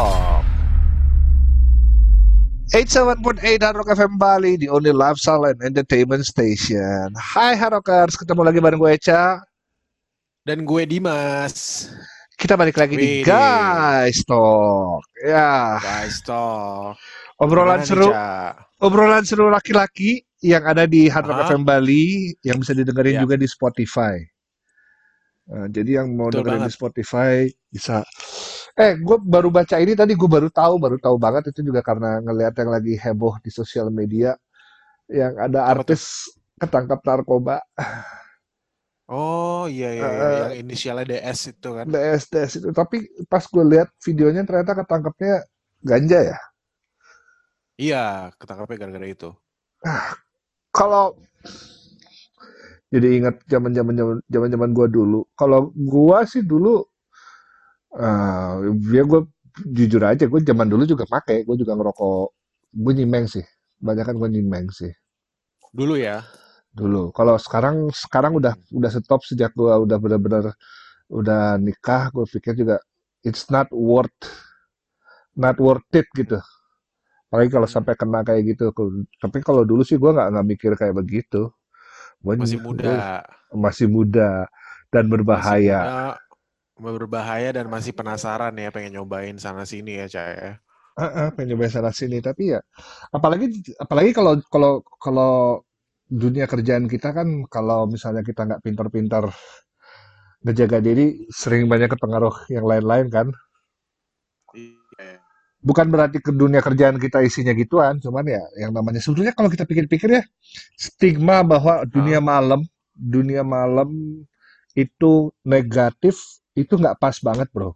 Talk. 87.8 Hard Rock FM Bali, the only lifestyle and entertainment station. Hai Hard Rockers, ketemu lagi bareng gue Eca. Dan gue Dimas. Kita balik lagi di Wih. Guys Talk. Ya, Guys, toh. obrolan Gimana nih, seru, Ca? obrolan seru laki-laki yang ada di Hard Rock. FM Bali yang bisa didengerin Iya. juga di Spotify. Nah, jadi yang mau Betul dengerin di banget. Spotify bisa. Eh, gue baru baca ini tadi, gue baru tahu, baru tahu banget itu juga karena ngelihat yang lagi heboh di sosial media, yang ada artis ketangkap narkoba, Oh iya iya. Eh, yang inisialnya DS itu kan. DS, DS itu. Tapi pas gue lihat videonya ternyata ketangkapnya ganja ya. Iya, ketangkapnya gara-gara itu. Kalau jadi ingat zaman zaman zaman zaman gue dulu. Kalau gua sih dulu, eh ya gue jujur aja, gue zaman dulu juga pakai, gue juga ngerokok, gue nyimeng sih, banyak kan gue nyimeng sih Dulu ya. dulu. Kalau sekarang sekarang udah udah stop sejak gue udah benar-benar udah nikah, gue pikir juga it's not worth not worth it gitu. Apalagi kalau Hmm. sampai kena kayak gitu. Tapi kalau dulu sih gue nggak nggak mikir kayak begitu. Gue Masih muda. masih muda dan Masih berbahaya. muda, berbahaya dan masih penasaran ya pengen nyobain sana sini ya, Ca ya. Heeh, pengen nyobain sana sini tapi ya apalagi apalagi kalau kalau kalau dunia kerjaan kita kan kalau misalnya kita nggak pintar-pintar ngejaga diri sering banyak kepengaruh yang lain-lain kan. Iya. Bukan berarti ke dunia kerjaan kita isinya gituan, cuman ya yang namanya sebetulnya kalau kita pikir-pikir ya stigma bahwa dunia Ah. malam, dunia malam itu negatif itu nggak pas banget, bro.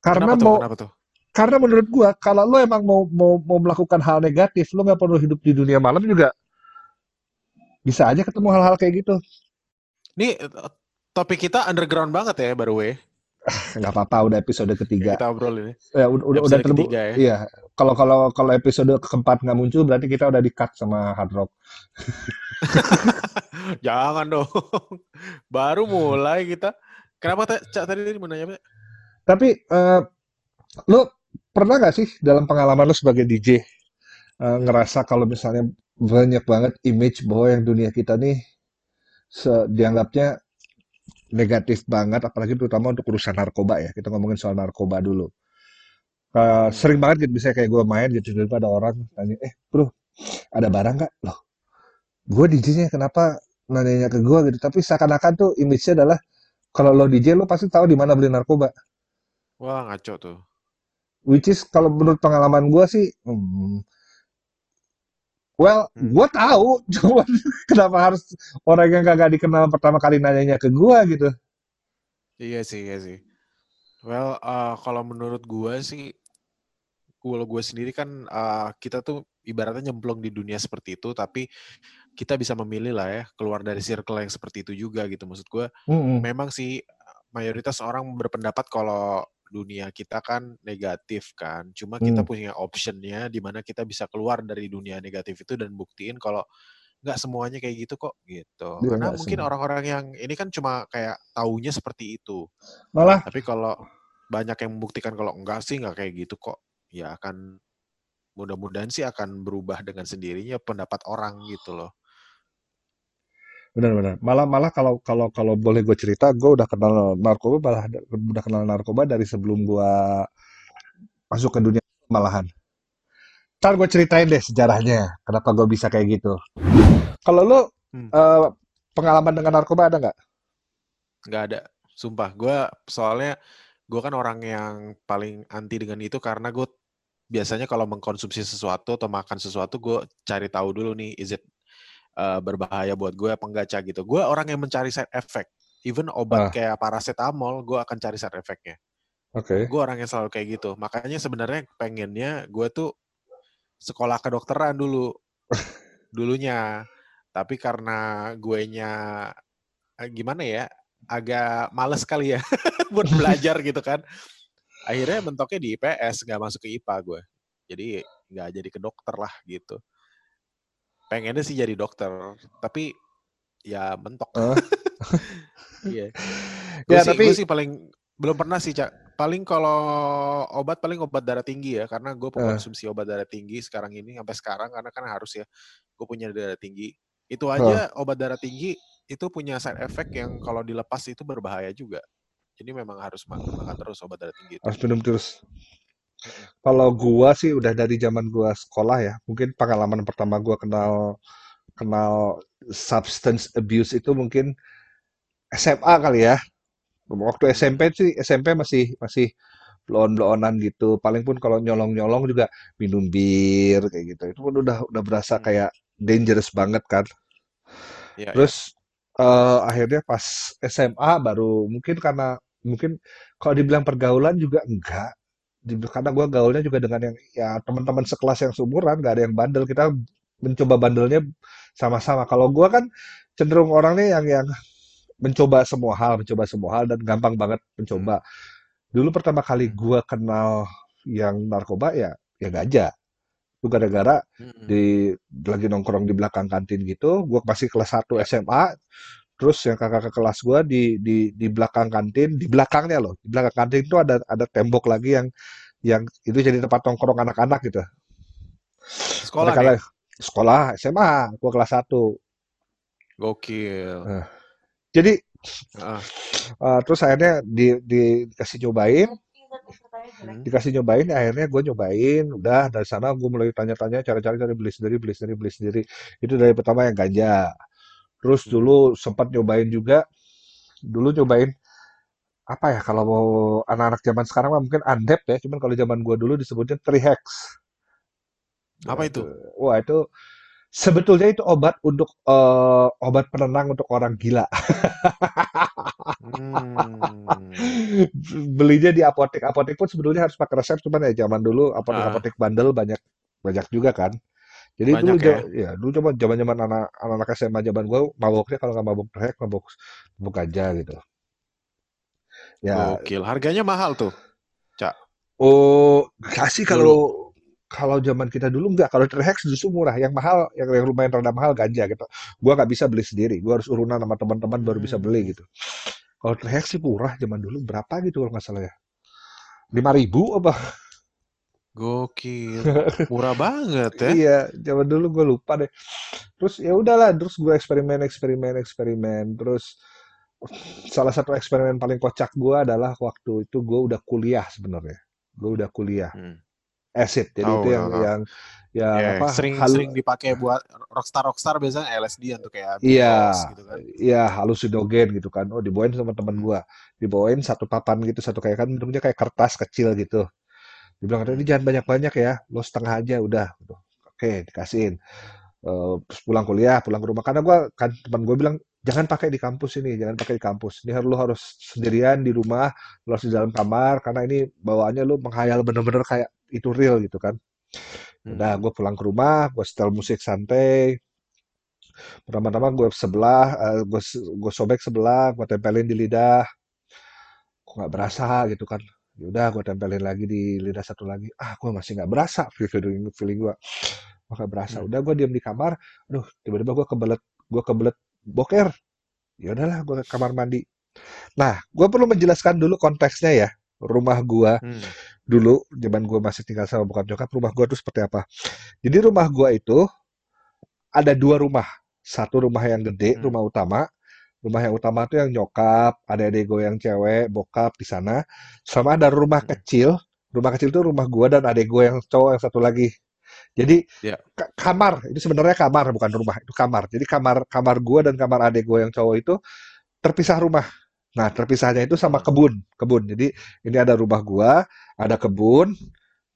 Karena Kenapa tuh? mau Kenapa tuh? karena menurut gua kalau lo emang mau mau mau melakukan hal negatif, lo nggak perlu hidup di dunia malam juga bisa aja ketemu hal-hal kayak gitu. Nih eh, topik kita underground banget ya, by the way. Nggak apa-apa, udah episode ketiga. kita obrolin. Ya, udah udah, udah Episode terbu ketiga ya. Iya, kalau kalau kalau episode keempat nggak muncul berarti kita udah di cut sama Hard Rock. Jangan dong. Baru mulai kita. Kenapa Ta- Ca, tadi mau nanya? Tapi eh, lo pernah nggak sih dalam pengalaman lo sebagai DJ eh, ngerasa kalau misalnya banyak banget image bahwa yang dunia kita nih dianggapnya negatif banget, apalagi terutama untuk urusan narkoba ya. Kita ngomongin soal narkoba dulu. Hmm. sering banget gitu, misalnya kayak gue main gitu, daripada orang tanya, eh bro, ada barang nggak? Loh, gue DJ-nya kenapa nanyanya ke gue gitu? Tapi seakan-akan tuh image-nya adalah kalau lo DJ lo pasti tahu di mana beli narkoba. Wah, ngaco tuh. Which is kalau menurut pengalaman gue sih, hmm, well, Hmm. gue tahu, cuman kenapa harus orang yang kagak dikenal pertama kali nanyanya ke gue gitu? Iya sih, iya sih. Well, eh, kalau menurut gua sih, kalau gue sendiri kan eh, kita tuh ibaratnya nyemplung di dunia seperti itu, tapi kita bisa memilih lah ya keluar dari circle yang seperti itu juga gitu. Maksud gue, Mm-mm. memang sih mayoritas orang berpendapat kalau dunia kita kan negatif kan. Cuma kita Hmm. punya optionnya di mana kita bisa keluar dari dunia negatif itu dan buktiin kalau nggak semuanya kayak gitu kok gitu. Dia Karena mungkin orang-orang yang ini kan cuma kayak taunya seperti itu. Malah Tapi kalau banyak yang membuktikan kalau enggak sih nggak kayak gitu kok, ya akan mudah-mudahan sih akan berubah dengan sendirinya pendapat orang gitu loh. Benar-benar. Malah malah kalau kalau kalau boleh gue cerita, gue udah kenal narkoba malah da- udah kenal narkoba dari sebelum gue masuk ke dunia malahan. Ntar gue ceritain deh sejarahnya, kenapa gue bisa kayak gitu. Kalau lo Hmm. eh, pengalaman dengan narkoba ada nggak? Nggak ada, sumpah. Gue soalnya gue kan orang yang paling anti dengan itu karena gue biasanya kalau mengkonsumsi sesuatu atau makan sesuatu gue cari tahu dulu nih is it uh, berbahaya buat gue apa enggak Ca, gitu. Gue orang yang mencari side effect. Even obat Ah. kayak paracetamol gue akan cari side effectnya. Oke. Gue orang yang selalu kayak gitu. Makanya sebenarnya pengennya gue tuh sekolah kedokteran dulu dulunya. Tapi karena gue nya gimana ya agak males kali ya buat belajar gitu kan. Akhirnya mentoknya di IPS nggak masuk ke IPA gue. Jadi nggak jadi ke dokter lah gitu. Pengennya sih jadi dokter, tapi ya mentok. Hah? Iya. Ya, Gue sih, tapi- gue sih paling belum pernah sih, Cak. Paling kalau obat paling obat darah tinggi ya, karena gue pengkonsumsi obat darah tinggi sekarang ini sampai sekarang karena kan harus ya gue punya darah tinggi. Itu aja obat darah tinggi itu punya side effect yang kalau dilepas itu berbahaya juga. Jadi memang harus ma- makan terus obat darah tinggi itu. harus minum terus. Kalau gua sih udah dari zaman gua sekolah ya, mungkin pengalaman pertama gua kenal kenal substance abuse itu mungkin SMA kali ya. Waktu. SMP sih SMP masih masih bloon-bloonan gitu. Paling pun kalau nyolong-nyolong juga minum bir kayak gitu. Itu pun udah udah berasa kayak dangerous banget kan. Ya, ya. Terus eh, akhirnya pas SMA baru mungkin karena mungkin kalau dibilang pergaulan juga enggak. Karena gua gaulnya juga dengan yang ya teman-teman sekelas yang seumuran, nggak ada yang bandel. Kita mencoba bandelnya sama-sama. Kalau gua kan cenderung orangnya yang yang mencoba semua hal, mencoba semua hal dan gampang banget mencoba. Dulu pertama kali Hmm. gua kenal yang narkoba ya ya ganja. Itu gara-gara Hmm. di lagi nongkrong di belakang kantin gitu, gua masih kelas 1 Ya. SMA, terus yang kakak kelas gua di di di belakang kantin, di belakangnya loh, di belakang kantin itu ada ada tembok lagi yang yang itu jadi tempat nongkrong anak-anak gitu. Sekolah Mereka nih. lah sekolah SMA, gua kelas 1. Gokil. Nah, jadi Heeh. eh, terus akhirnya di, di- dikasih nyobain, Hmm. dikasih nyobain, akhirnya gue nyobain, udah dari sana gue mulai tanya-tanya, cari-cari, cari beli sendiri, beli sendiri, beli sendiri. Itu dari pertama yang ganja. Terus Hmm. dulu sempat nyobain juga, dulu nyobain apa ya kalau mau anak-anak zaman sekarang mah mungkin andep ya, cuman kalau zaman gue dulu disebutnya trihex. Apa itu? Wah itu sebetulnya itu obat untuk eh, obat penenang untuk orang gila. Hmm. Belinya di apotek. Apotek pun sebetulnya harus pakai resep, cuman ya zaman dulu Ah, apotek-apotek bandel banyak banyak juga kan. Jadi dulu banyak ya. ja- ya dulu coba zaman-zaman anak anak SMA zaman gue maboknya kalau nggak mabok trek mabok mabok aja gitu. Ya, Gokil. Harganya mahal tuh, Cak. oh kasih Dulu. kalau kalau zaman kita dulu nggak kalau Trehex justru murah yang mahal yang, yang lumayan rada mahal ganja gitu gua nggak bisa beli sendiri gua harus urunan sama teman-teman baru bisa beli Hmm. gitu kalau Trehex sih murah zaman dulu berapa gitu kalau nggak salah ya lima ribu apa Gokil. Murah banget ya. iya zaman dulu gue lupa deh terus ya udahlah terus gue eksperimen eksperimen eksperimen terus salah satu eksperimen paling kocak gue adalah waktu itu gue udah kuliah sebenarnya gue udah kuliah Hmm. acid jadi Tahu, itu yang tahu, tahu. yang yang Ya, apa sering hal sering dipakai buat rockstar rockstar biasanya LSD untuk kayak iya gitu kan. iya halusinogen gitu kan oh dibawain sama teman Hmm. gua dibawain satu papan gitu satu kayak kan bentuknya kayak kertas kecil gitu dibilang ini Hmm. jangan banyak-banyak ya lo setengah aja udah. Gitu. oke dikasihin. Terus pulang kuliah pulang ke rumah. Karena gua kan teman gue bilang jangan pakai di kampus ini jangan pakai di kampus. Ini harus lo harus sendirian di rumah lo harus di dalam kamar karena ini bawaannya lo menghayal bener-bener kayak itu real gitu kan. Hmm. udah gue pulang ke rumah gue setel musik santai. Pertama-tama gue sebelah eh, gue gue sobek sebelah gue tempelin di lidah. Kok nggak berasa gitu kan ya udah gue tempelin lagi di lidah satu lagi. Ah gue masih nggak berasa feeling feeling gue nggak berasa. Hmm. udah gue diam di kamar aduh tiba-tiba gue kebelet gue kebelet boker. Ya udahlah gue ke kamar mandi. Nah gue perlu menjelaskan dulu konteksnya ya rumah gue Hmm. dulu zaman gue masih tinggal sama bokap nyokap rumah gue tuh seperti apa. Jadi rumah gue itu ada dua rumah. Satu rumah yang gede Hmm. rumah utama rumah yang utama tuh yang nyokap ada adik gue yang cewek bokap di sana. Sama ada rumah kecil rumah kecil tuh rumah gue dan adik gue yang cowok yang satu lagi. Jadi ka- kamar itu sebenarnya kamar bukan rumah itu kamar. Jadi kamar kamar gue dan kamar adik gue yang cowok itu terpisah rumah. Nah terpisahnya itu sama kebun kebun. Jadi ini ada rumah gue ada kebun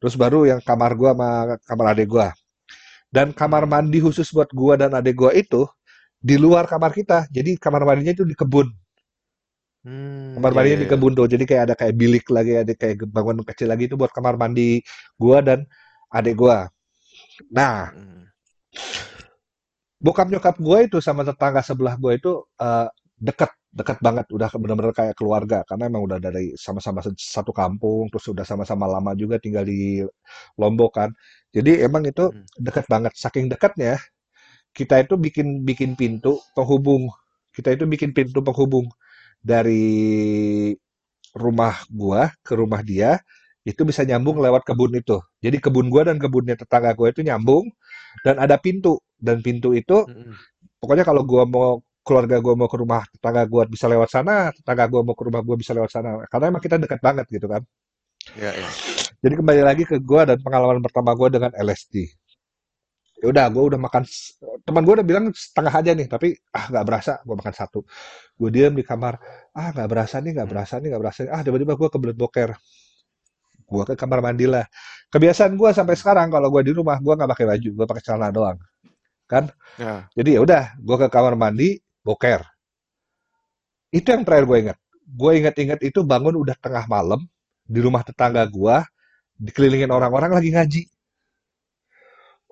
terus baru yang kamar gue sama kamar adik gue dan kamar Hmm. mandi khusus buat gue dan adik gue itu di luar kamar kita jadi kamar mandinya itu di kebun Hmm. kamar Ya, mandinya ya, di ya. kebun tuh jadi kayak ada kayak bilik lagi ada kayak bangunan kecil lagi itu buat kamar mandi gue dan adik gue nah Hmm. bokap nyokap gue itu sama tetangga sebelah gue itu eh, deket deket banget udah benar-benar kayak keluarga karena emang udah dari sama-sama satu kampung terus udah sama-sama lama juga tinggal di Lombok kan jadi emang itu Hmm. deket banget saking dekatnya kita itu bikin bikin pintu penghubung kita itu bikin pintu penghubung dari rumah gua ke rumah dia itu bisa nyambung lewat kebun itu. Jadi kebun gua dan kebunnya tetangga gua itu nyambung dan ada pintu dan pintu itu pokoknya kalau gua mau keluarga gua mau ke rumah tetangga gua bisa lewat sana, tetangga gua mau ke rumah gua bisa lewat sana. Karena emang kita dekat banget gitu kan. Ya, ya. Jadi kembali lagi ke gua dan pengalaman pertama gua dengan LSD. Ya udah, gua udah makan teman gua udah bilang setengah aja nih, tapi ah nggak berasa, gua makan satu. Gue diam di kamar, ah nggak berasa nih, nggak Hmm. berasa nih, nggak berasa. nih. Ah tiba-tiba gua kebelet boker. Gua ke kamar mandi lah. Kebiasaan gua sampai sekarang kalau gua di rumah gua nggak pakai baju, gua pakai celana doang, kan? Ya. Jadi ya udah, gua ke kamar mandi, boker. Itu yang terakhir gue ingat. Gue ingat-ingat itu bangun udah tengah malam di rumah tetangga gua, dikelilingin orang-orang lagi ngaji.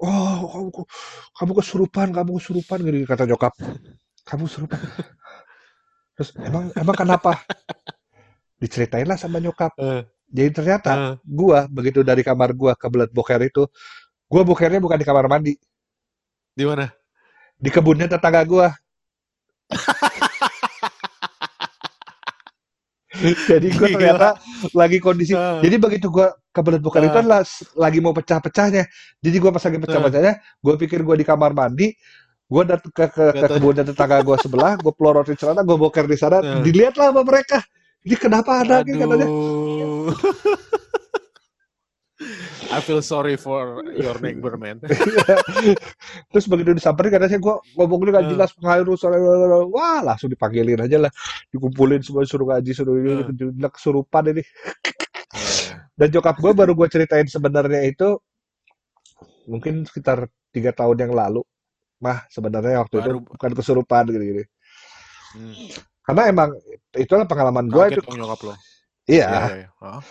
Oh, kamu, kamu kesurupan, kamu kesurupan, gitu kata nyokap. Kamu kesurupan. Terus emang emang kenapa? Diceritain lah sama nyokap. Eh, Jadi ternyata eh. gua begitu dari kamar gua ke belet boker itu, gua bokernya bukan di kamar mandi, Di mana? di kebunnya tetangga gua. Jadi gua Gila. ternyata lagi kondisi. Eh. Jadi begitu gua kebelet bukan itu Ah. adalah lagi mau pecah-pecahnya. Jadi gua pas lagi pecah-pecahnya, gua pikir gua di kamar mandi, gua dat ke ke, ke Gak kebun tetangga gua sebelah, gua pelorotin celana, gua boker di sana, Ah. dilihatlah sama mereka. Ini kenapa ada nih katanya? I feel sorry for your neighbor, man. Terus begitu disamperin katanya gua ngomongnya nggak Ah. jelas pengaruh wah langsung dipanggilin aja lah, dikumpulin semua suruh ngaji suruh ini udah kesurupan ini. Ya. Dan nyokap gua baru gua ceritain sebenarnya itu mungkin sekitar tiga tahun yang lalu. Mah sebenarnya waktu itu Baru- bukan kesurupan gitu-gitu. Hmm. Karena emang itulah pengalaman Kaget itu. dong nyokap lo. Iya. Iya, iya. Ah.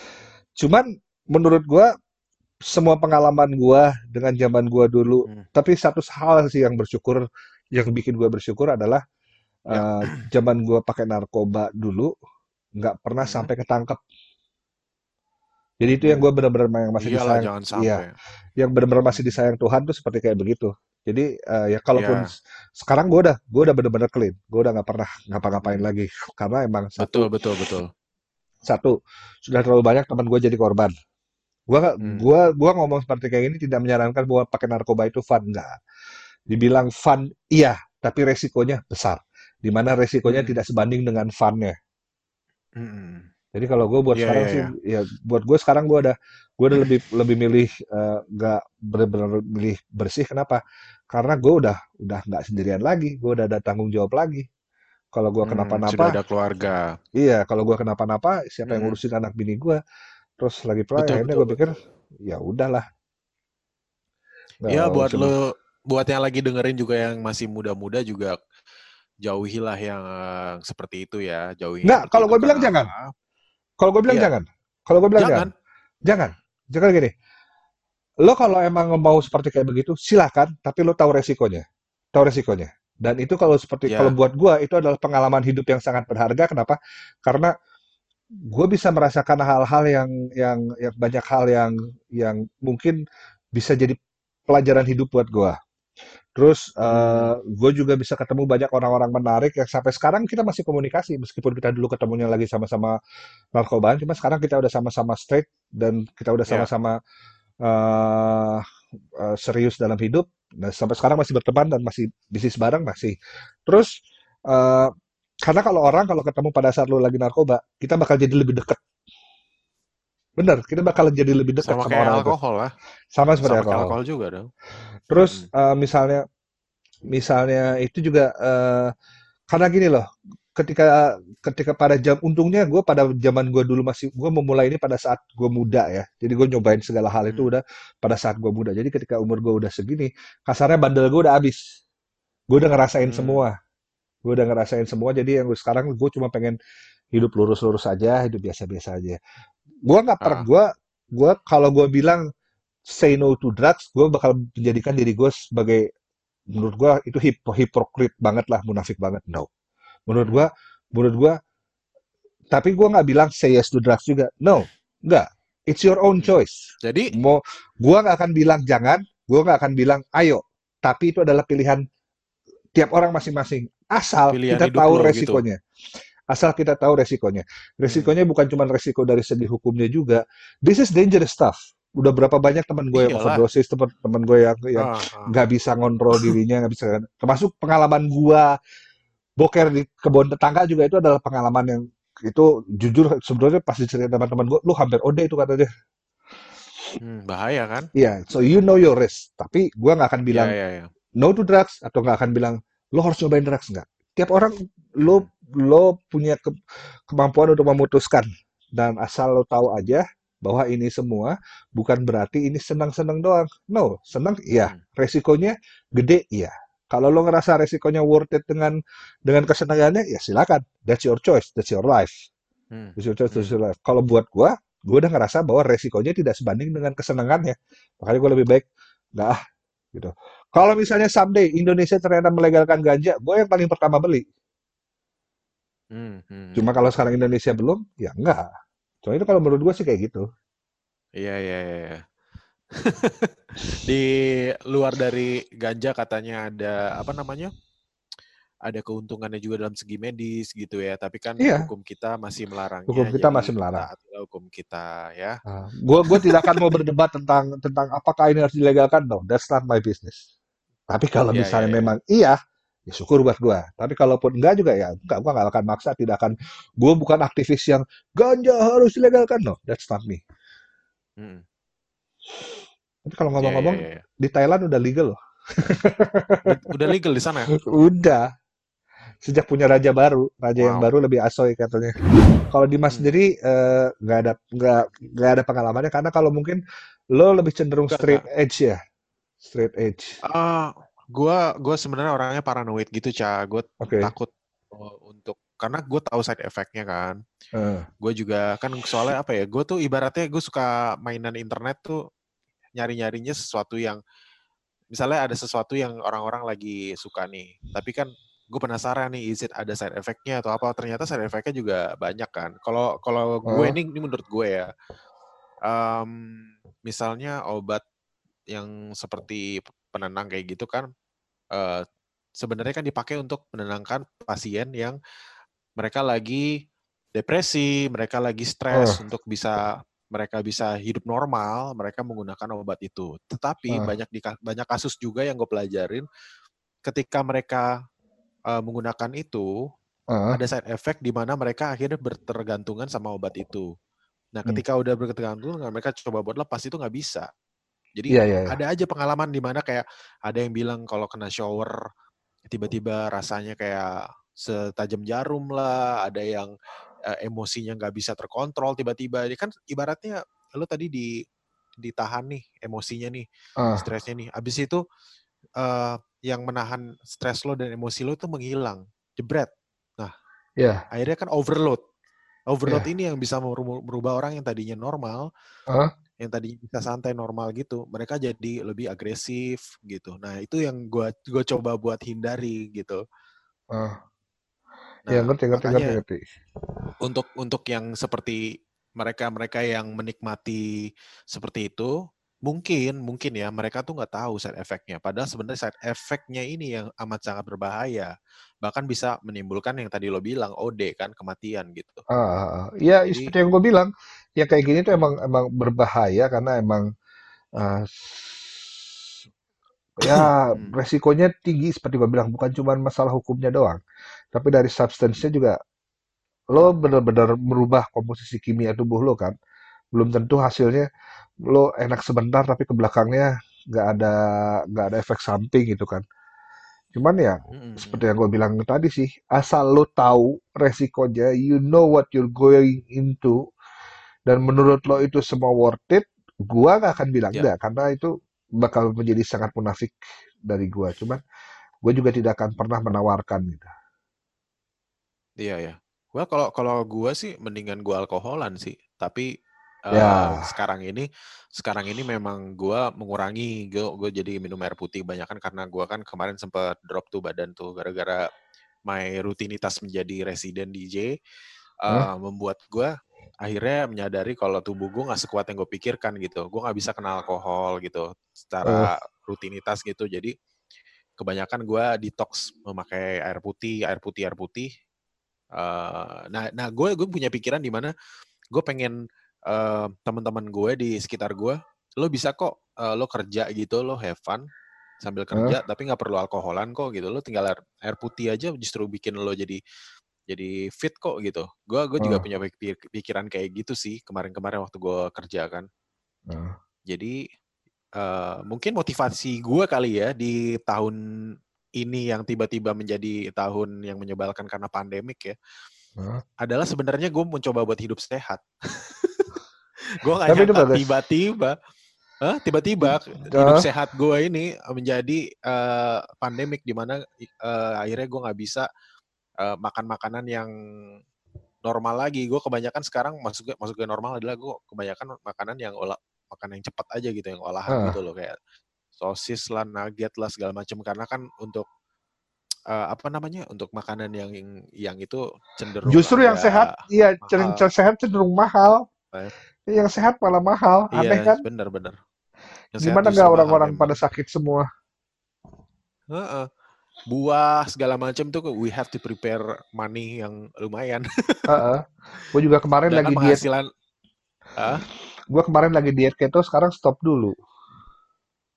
Cuman menurut gua semua pengalaman gua dengan zaman gua dulu, Hmm. tapi satu hal sih yang bersyukur, yang bikin gua bersyukur adalah Ya. eh, zaman gua pakai narkoba dulu nggak pernah Hmm. sampai ketangkep. Jadi itu yang gua benar-benar yang masih Iyalah, disayang, jangan sampai. iya, yang benar-benar masih disayang Tuhan tuh seperti kayak begitu. Jadi eh, ya kalaupun s- sekarang gua udah, gua udah benar-benar clean, gua udah nggak pernah ngapa-ngapain Hmm. lagi karena emang Betul, satu, betul, betul. satu sudah terlalu banyak teman gua jadi korban. Gua nggak- Hmm. gua gua ngomong seperti kayak gini tidak menyarankan bahwa pakai narkoba itu fun enggak. Dibilang fun iya, tapi resikonya besar. Di mana resikonya Hmm. tidak sebanding dengan funnya. Hmm. Jadi kalau gue buat Iya, sekarang iya, sih, iya. ya buat gue sekarang gue ada gue udah lebih lebih milih eh, nggak benar-benar milih bersih. Kenapa? Karena gue udah udah nggak sendirian lagi. Gue udah ada tanggung jawab lagi. Kalau gue Hmm, sudah kenapa-napa, ada keluarga. iya. Kalau gue kenapa-napa, siapa yang Hmm. ngurusin anak bini gue? Terus lagi pula Betul, akhirnya gue pikir, ya udahlah. Nggak Ya buat lo, buat yang lagi dengerin juga yang masih muda-muda juga jauhilah yang eh, seperti itu ya, jauhi yang Nggak, seperti kalau gue bilang jangan. Kalau gue bilang Iya. jangan. Kalau gue bilang jangan. Jangan. Jangan. Jangan gini. Lo kalau emang mau seperti kayak begitu, silakan. Tapi lo tahu resikonya. Tahu resikonya. Dan itu kalau seperti Ya. kalau buat gua itu adalah pengalaman hidup yang sangat berharga. Kenapa? Karena gue bisa merasakan hal-hal yang yang yang banyak hal yang yang mungkin bisa jadi pelajaran hidup buat gua. Terus eh Hmm. gue juga bisa ketemu banyak orang-orang menarik yang sampai sekarang kita masih komunikasi meskipun kita dulu ketemunya lagi sama-sama narkobaan, cuma sekarang kita udah sama-sama straight dan kita udah Ya. sama-sama eh eh, serius dalam hidup. Nah, sampai sekarang masih berteman dan masih bisnis bareng masih. Terus eh karena kalau orang kalau ketemu pada saat lu lagi narkoba, kita bakal jadi lebih dekat. Bener, kita bakal jadi lebih dekat Sama sama kayak orang itu. alkohol lah. Sama seperti Sama alkohol. alkohol juga dong. Terus Mm-mm. eh, misalnya misalnya itu juga eh, karena gini loh, ketika ketika pada jam untungnya gue pada zaman gue dulu masih gue memulai ini pada saat gue muda ya, jadi gue nyobain segala hal itu Hmm. udah pada saat gue muda. Jadi ketika umur gue udah segini, kasarnya bandel gue udah habis, gue udah ngerasain Hmm. semua, gue udah ngerasain semua. Jadi yang gue- sekarang gue cuma pengen hidup lurus-lurus aja, hidup biasa-biasa aja. Gue nggak pernah Ah. gue gue kalau gue bilang say no to drugs, gue bakal menjadikan diri gue sebagai menurut gua itu hip hipokrit banget lah, munafik banget. No. Menurut gua, menurut gua, tapi gua nggak bilang say yes to drugs juga. No, nggak. It's your own Hmm. choice. Jadi Mau, gua nggak akan bilang jangan, gua nggak akan bilang ayo. Tapi itu adalah pilihan tiap orang masing-masing. Asal kita tahu lo gitu. Asal kita tahu resikonya. Hmm. Resikonya bukan cuma resiko dari segi hukumnya juga. This is dangerous stuff. Udah berapa banyak teman gue yang Iyalah. overdosis, teman-teman gue yang yang Ah, ah. nggak bisa ngontrol dirinya, nggak bisa. Termasuk pengalaman gua boker di kebun tetangga juga itu adalah pengalaman yang itu jujur sebenarnya pas diceritain teman-teman gue, lu hampir OD itu katanya. Hmm, bahaya kan? Iya, so you know your risk. Tapi gua nggak akan Iya, bilang iya, iya. no to drugs atau nggak akan bilang lo harus nyobain drugs nggak. Tiap orang lo lo punya ke- kemampuan untuk memutuskan dan asal lo tahu aja bahwa ini semua bukan berarti ini senang-senang doang. No, senang iya, Hmm. resikonya gede iya. Kalau lo ngerasa resikonya worth it dengan dengan kesenangannya ya silakan. That's your choice, that's your life. Hmm. That's your choice, that's Hmm. your life. Kalau buat gua, gua udah ngerasa bahwa resikonya tidak sebanding dengan kesenangannya. Makanya gua lebih baik nggak ah gitu. Kalau misalnya someday Indonesia ternyata melegalkan ganja, gue yang paling pertama beli. Hmm, hmm, Cuma hmm. kalau sekarang Indonesia belum, ya enggak. Soalnya itu kalau menurut gue sih kayak gitu. Iya, iya, iya. iya. Di luar dari ganja katanya ada apa namanya? Ada keuntungannya juga dalam segi medis gitu ya. Tapi kan Iya. hukum kita masih melarangnya. Hukum kita jadi masih melarang. taatilah hukum kita ya. gue gue tidak akan mau berdebat tentang tentang apakah ini harus dilegalkan. No, that's not my business. Tapi kalau Iya, misalnya iya, iya. memang iya, ya syukur buat gue. Tapi kalaupun enggak juga ya, enggak, gue nggak akan maksa. Tidak akan. Gue bukan aktivis yang ganja harus dilegalkan. No, that's not me. Hmm. Tapi kalau Iya, iya, ngomong-ngomong, iya, iya. di Thailand udah legal loh. Udah, legal di sana. Udah. Sejak punya raja baru, raja yang Wow. baru lebih asoy katanya. Kalau di Mas Hmm. sendiri eh, nggak ada nggak nggak ada pengalamannya karena kalau mungkin lo lebih cenderung straight edge ya, straight edge. Ah, gua gua sebenarnya orangnya paranoid gitu, Ca. Gue Oke. takut uh, untuk karena gue tahu side effect-nya kan. Eh, Gue juga kan soalnya apa ya? Gue tuh ibaratnya gue suka mainan internet tuh nyari-nyarinya sesuatu yang misalnya ada sesuatu yang orang-orang lagi suka nih, tapi kan gue penasaran nih, is it ada side effect-nya atau apa? Ternyata side effect-nya juga banyak kan. Kalau kalau gue Oh. ini, ini menurut gue ya, em, misalnya obat yang seperti penenang kayak gitu kan, sebenarnya kan dipakai untuk menenangkan pasien yang mereka lagi depresi, mereka lagi stres Oh. untuk bisa mereka bisa hidup normal, mereka menggunakan obat itu. Tetapi Ah. banyak di banyak kasus juga yang gue pelajarin ketika mereka eh, menggunakan itu ah, ada side effect di mana mereka akhirnya bertergantungan sama obat itu. Nah, Hmm. ketika udah bertergantungan, mereka coba buat lepas itu nggak bisa. Jadi Iya iya. iya. ada aja pengalaman di mana kayak ada yang bilang kalau kena shower tiba-tiba rasanya kayak setajam jarum lah, ada yang eh, emosinya nggak bisa terkontrol tiba-tiba. Ini kan ibaratnya lo tadi di ditahan nih emosinya nih, Ah, stresnya nih. Abis itu eh, yang menahan stres lo dan emosi lo itu menghilang, jebret. iya. Akhirnya kan overload. Overload Iya. ini yang bisa meru- merubah orang yang tadinya normal, Ah, yang tadi bisa santai normal gitu, mereka jadi lebih agresif gitu. Nah itu yang gua gua coba buat hindari gitu. ah. Iya Nah ngerti ngerti ngerti makanya ngerti. untuk untuk yang seperti mereka mereka yang menikmati seperti itu, mungkin mungkin ya mereka tuh nggak tahu side effect-nya. Padahal sebenarnya side effect-nya ini yang amat sangat berbahaya. Bahkan bisa menimbulkan yang tadi lo bilang OD kan kematian gitu. Ah, ah, ah. Iya Jadi seperti yang gue bilang, ya kayak gini tuh emang emang berbahaya karena emang s- ya hmm, resikonya tinggi seperti gue bilang bukan cuma masalah hukumnya doang, tapi dari substance-nya juga lo benar-benar merubah komposisi kimia tubuh lo kan. Belum tentu hasilnya lo enak sebentar tapi ke belakangnya nggak ada nggak ada efek samping gitu kan. Cuman ya hmm, seperti hmm. yang gue bilang tadi sih, asal lo tahu resikonya, you know what you're going into, dan menurut lo itu semua worth it, gua nggak akan bilang Ya. enggak karena itu bakal menjadi sangat munafik dari gua. Cuman gue juga tidak akan pernah menawarkan gitu. Iya ya. Gua kalau kalau gua sih mendingan gua alkoholan sih. Tapi eh, Ya, sekarang ini sekarang ini memang gua mengurangi gue gue jadi minum air putih banyak kan karena gua kan kemarin sempat drop tuh badan tuh gara-gara my rutinitas menjadi residen DJ Hah? eh, membuat gua akhirnya menyadari kalau tubuh gue nggak sekuat yang gue pikirkan gitu. Gue nggak bisa kena alkohol gitu secara rutinitas gitu. Jadi kebanyakan gua detox memakai air putih, air putih, air putih Uh, nah, nah gue gue punya pikiran di mana gue pengen uh, teman-teman gue di sekitar gue, lo bisa kok uh, lo kerja gitu, lo have fun sambil kerja, huh? tapi nggak perlu alkoholan kok gitu, lo tinggal air, air putih aja justru bikin lo jadi jadi fit kok gitu. Gue gue juga punya pikiran kayak gitu sih kemarin-kemarin waktu gue kerja kan. Uh. Jadi uh, mungkin motivasi gue kali ya di tahun ini yang tiba-tiba menjadi tahun yang menyebalkan karena pandemik ya, huh? adalah sebenarnya gue mencoba buat hidup sehat. gue gak nyangka tiba-tiba, huh? tiba-tiba uh. hidup sehat gue ini menjadi uh, pandemik di mana uh, akhirnya gue nggak bisa uh, makan makanan yang normal lagi. Gue kebanyakan sekarang masuk masuk ke normal adalah gue kebanyakan makanan yang olah makanan yang cepat aja gitu, yang olahan uh. gitu loh kayak sosis lah, nugget lah segala macam karena kan untuk uh, apa namanya untuk makanan yang yang itu cenderung justru yang sehat iya cenderung sehat cenderung mahal eh. yang sehat malah mahal iya, aneh kan bener-bener gimana nggak orang-orang pada sakit semua uh -uh. Buah segala macam tuh we have to prepare money yang lumayan uh -uh. gue juga kemarin Dan lagi penghasilan, diet uh? gue kemarin lagi diet keto sekarang stop dulu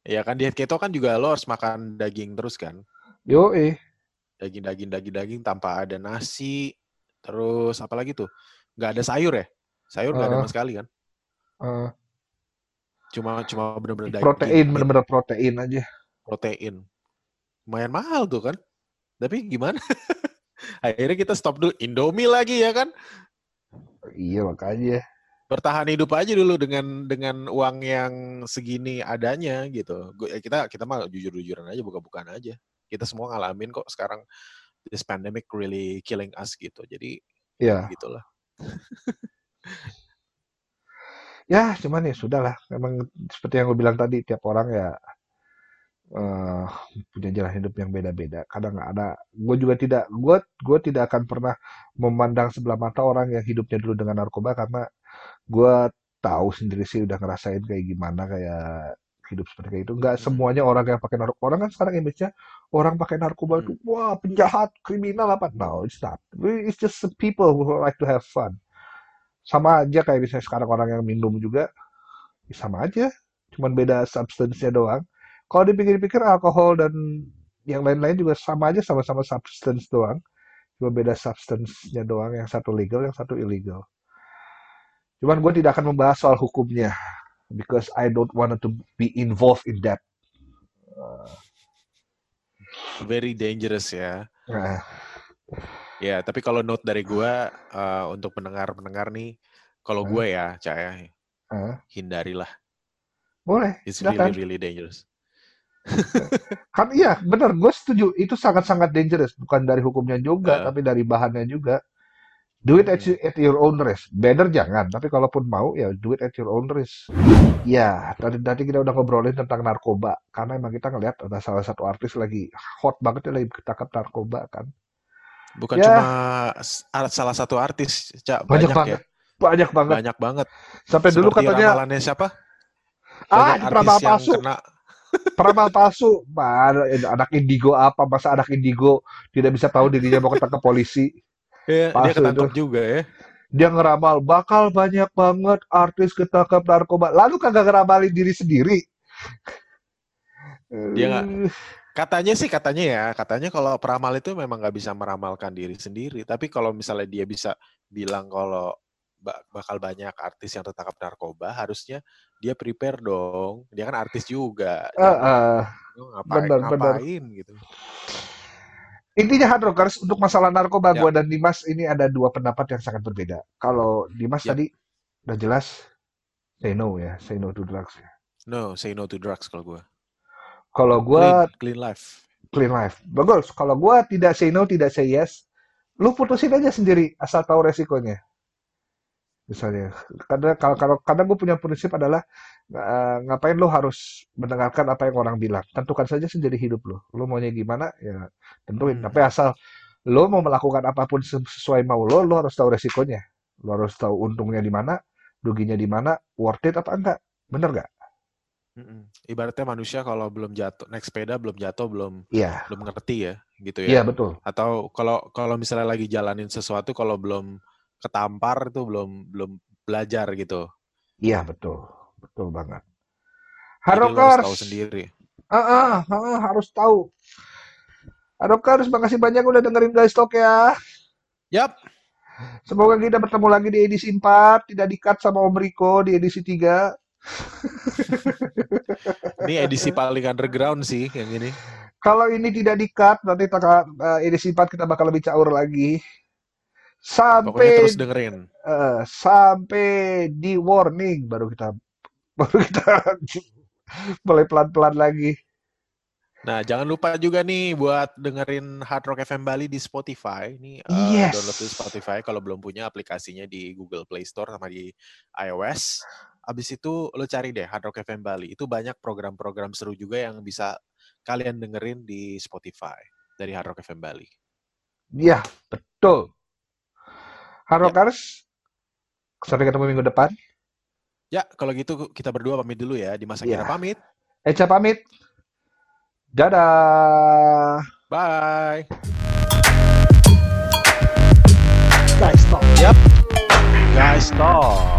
Ya kan diet keto kan juga lo harus makan daging terus kan? Yo eh. Daging daging daging daging tanpa ada nasi, terus apa lagi tuh? Gak ada sayur ya? Sayur uh, ada sama sekali kan? Uh, cuma cuma bener-bener daging. Protein bener-bener protein aja. Protein. Lumayan mahal tuh kan? Tapi gimana? Akhirnya kita stop dulu Indomie lagi ya kan? Iya makanya bertahan hidup aja dulu dengan dengan uang yang segini adanya gitu. Ya kita kita mah jujur-jujuran aja buka-bukaan aja. Kita semua ngalamin kok sekarang this pandemic really killing us gitu. Jadi ya gitulah. ya cuman ya sudahlah. Memang seperti yang gue bilang tadi tiap orang ya uh, punya jalan hidup yang beda-beda. Kadang ada, gue juga tidak, gue gue tidak akan pernah memandang sebelah mata orang yang hidupnya dulu dengan narkoba karena gue tahu sendiri sih udah ngerasain kayak gimana kayak hidup seperti itu. Nggak hmm. semuanya orang yang pakai narkoba. Orang kan sekarang image-nya orang pakai narkoba itu hmm. wah penjahat, kriminal apa? No, it's not. It's just the people who like to have fun. Sama aja kayak misalnya sekarang orang yang minum juga, ya sama aja. Cuman beda substance-nya doang. Kalau dipikir-pikir alkohol dan yang lain-lain juga sama aja sama-sama substance doang. Cuma beda substance-nya doang. Yang satu legal, yang satu illegal. Cuman gue tidak akan membahas soal hukumnya because I don't want to be involved in that. Very dangerous ya. Uh, ya, tapi kalau note dari gue uh, untuk pendengar-pendengar nih, kalau uh, gue ya, Caya, uh, hindarilah. Boleh. It's really really dangerous. Kan iya, benar. Gue setuju. Itu sangat-sangat dangerous. Bukan dari hukumnya juga, uh, tapi dari bahannya juga. Do it at, at your own risk. Better jangan, tapi kalaupun mau ya do it at your own risk. Ya, tadi tadi kita udah ngobrolin tentang narkoba karena emang kita ngelihat ada salah satu artis lagi hot banget ya lagi ketangkap narkoba kan. Bukan ya. cuma salah satu artis, Cak, banyak, banyak banget. Ya. Banyak banget. Banyak banget. Sampai Seperti dulu katanya siapa? Ah, peramal palsu. Kena... Peramal palsu. Anak indigo apa? Masa anak indigo tidak bisa tahu dirinya mau ketangkap polisi? Ya, dia ketangkep itu. juga ya. Dia ngeramal bakal banyak banget artis ketangkep narkoba. Lalu kagak ngeramalin diri sendiri. Dia gak, katanya sih katanya ya, katanya kalau peramal itu memang nggak bisa meramalkan diri sendiri. Tapi kalau misalnya dia bisa bilang kalau bakal banyak artis yang tertangkap narkoba, harusnya dia prepare dong. Dia kan artis juga. Uh, uh, ngapain, bener, ngapain bener. gitu. Intinya hard rockers untuk masalah narkoba ya. gue dan Dimas ini ada dua pendapat yang sangat berbeda. Kalau Dimas ya. tadi udah jelas say no ya, say no to drugs ya. No, say no to drugs kalau gue. Kalau gue clean, clean life. Clean life. Bagus. Kalau gue tidak say no, tidak say yes, lu putusin aja sendiri asal tahu resikonya misalnya. Karena kalau kalau kadang gue punya prinsip adalah uh, ngapain lo harus mendengarkan apa yang orang bilang? Tentukan saja sendiri hidup lo lo maunya gimana? Ya tentuin. Hmm. tapi asal lo mau melakukan apa pun sesuai mau lo lo harus tahu resikonya. Lo harus tahu untungnya di mana ruginya di mana worth it apa enggak. Bener gak Mm-mm. Ibaratnya manusia kalau belum jatuh, naik sepeda belum jatuh, belum Iya, belum ngerti ya, gitu iya ya. betul. Atau kalau kalau misalnya lagi jalanin sesuatu, kalau belum ketampar itu belum belum belajar gitu. Iya betul, betul banget. Lo harus tahu sendiri. ah, ah, ah, harus tahu. Harokers, makasih banyak udah dengerin Guys Talk ya. Yap, Semoga kita bertemu lagi di edisi 4, tidak di-cut sama Om Riko di edisi 3. ini edisi paling underground sih yang ini. Kalau ini tidak di-cut, nanti taka- eh, edisi 4 kita bakal lebih caur lagi. Pokoknya Sampai terus dengerin. eh, sampai di warning baru kita baru kita mulai pelan-pelan lagi. Nah, jangan lupa juga nih buat dengerin Hard Rock FM Bali di Spotify. Ini eh, Yes. download di Spotify kalau belum punya aplikasinya di Google Play Store sama di iOS. Abis itu lo cari deh Hard Rock FM Bali. Itu banyak program-program seru juga yang bisa kalian dengerin di Spotify dari Hard Rock FM Bali. Iya, betul. Harokers, sampai ketemu minggu depan. Ya, kalau gitu kita berdua pamit dulu ya. Di masa Iya. kira pamit. Eca pamit. Dadah. Bye. Guys, stop. Guys, stop.